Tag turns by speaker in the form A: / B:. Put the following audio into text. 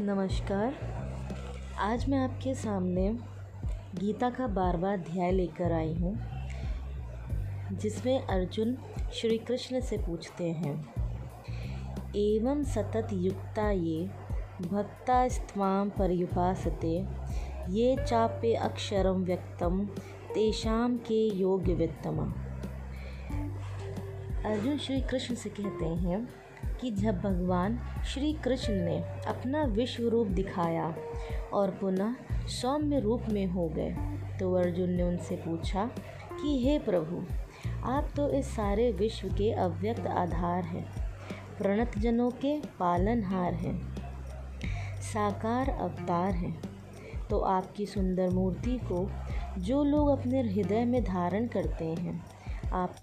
A: नमस्कार। आज मैं आपके सामने गीता का बारहवां अध्याय लेकर आई हूँ, जिसमें अर्जुन श्री कृष्ण से पूछते हैं, एवं सतत युक्ता ये, भक्ता स्वाम पर्युपासते, ये चाप्य अक्षरम व्यक्तम तेषाम के योग्य वित्तमा अर्जुन श्री कृष्ण से कहते हैं कि जब भगवान श्री कृष्ण ने अपना विश्व रूप दिखाया और पुनः सौम्य रूप में हो गए तो अर्जुन ने उनसे पूछा कि, हे प्रभु, आप तो इस सारे विश्व के अव्यक्त आधार हैं प्रणत जनों के पालनहार हैं, साकार अवतार हैं। तो आपकी सुंदर मूर्ति को जो लोग अपने हृदय में धारण करते हैं, आप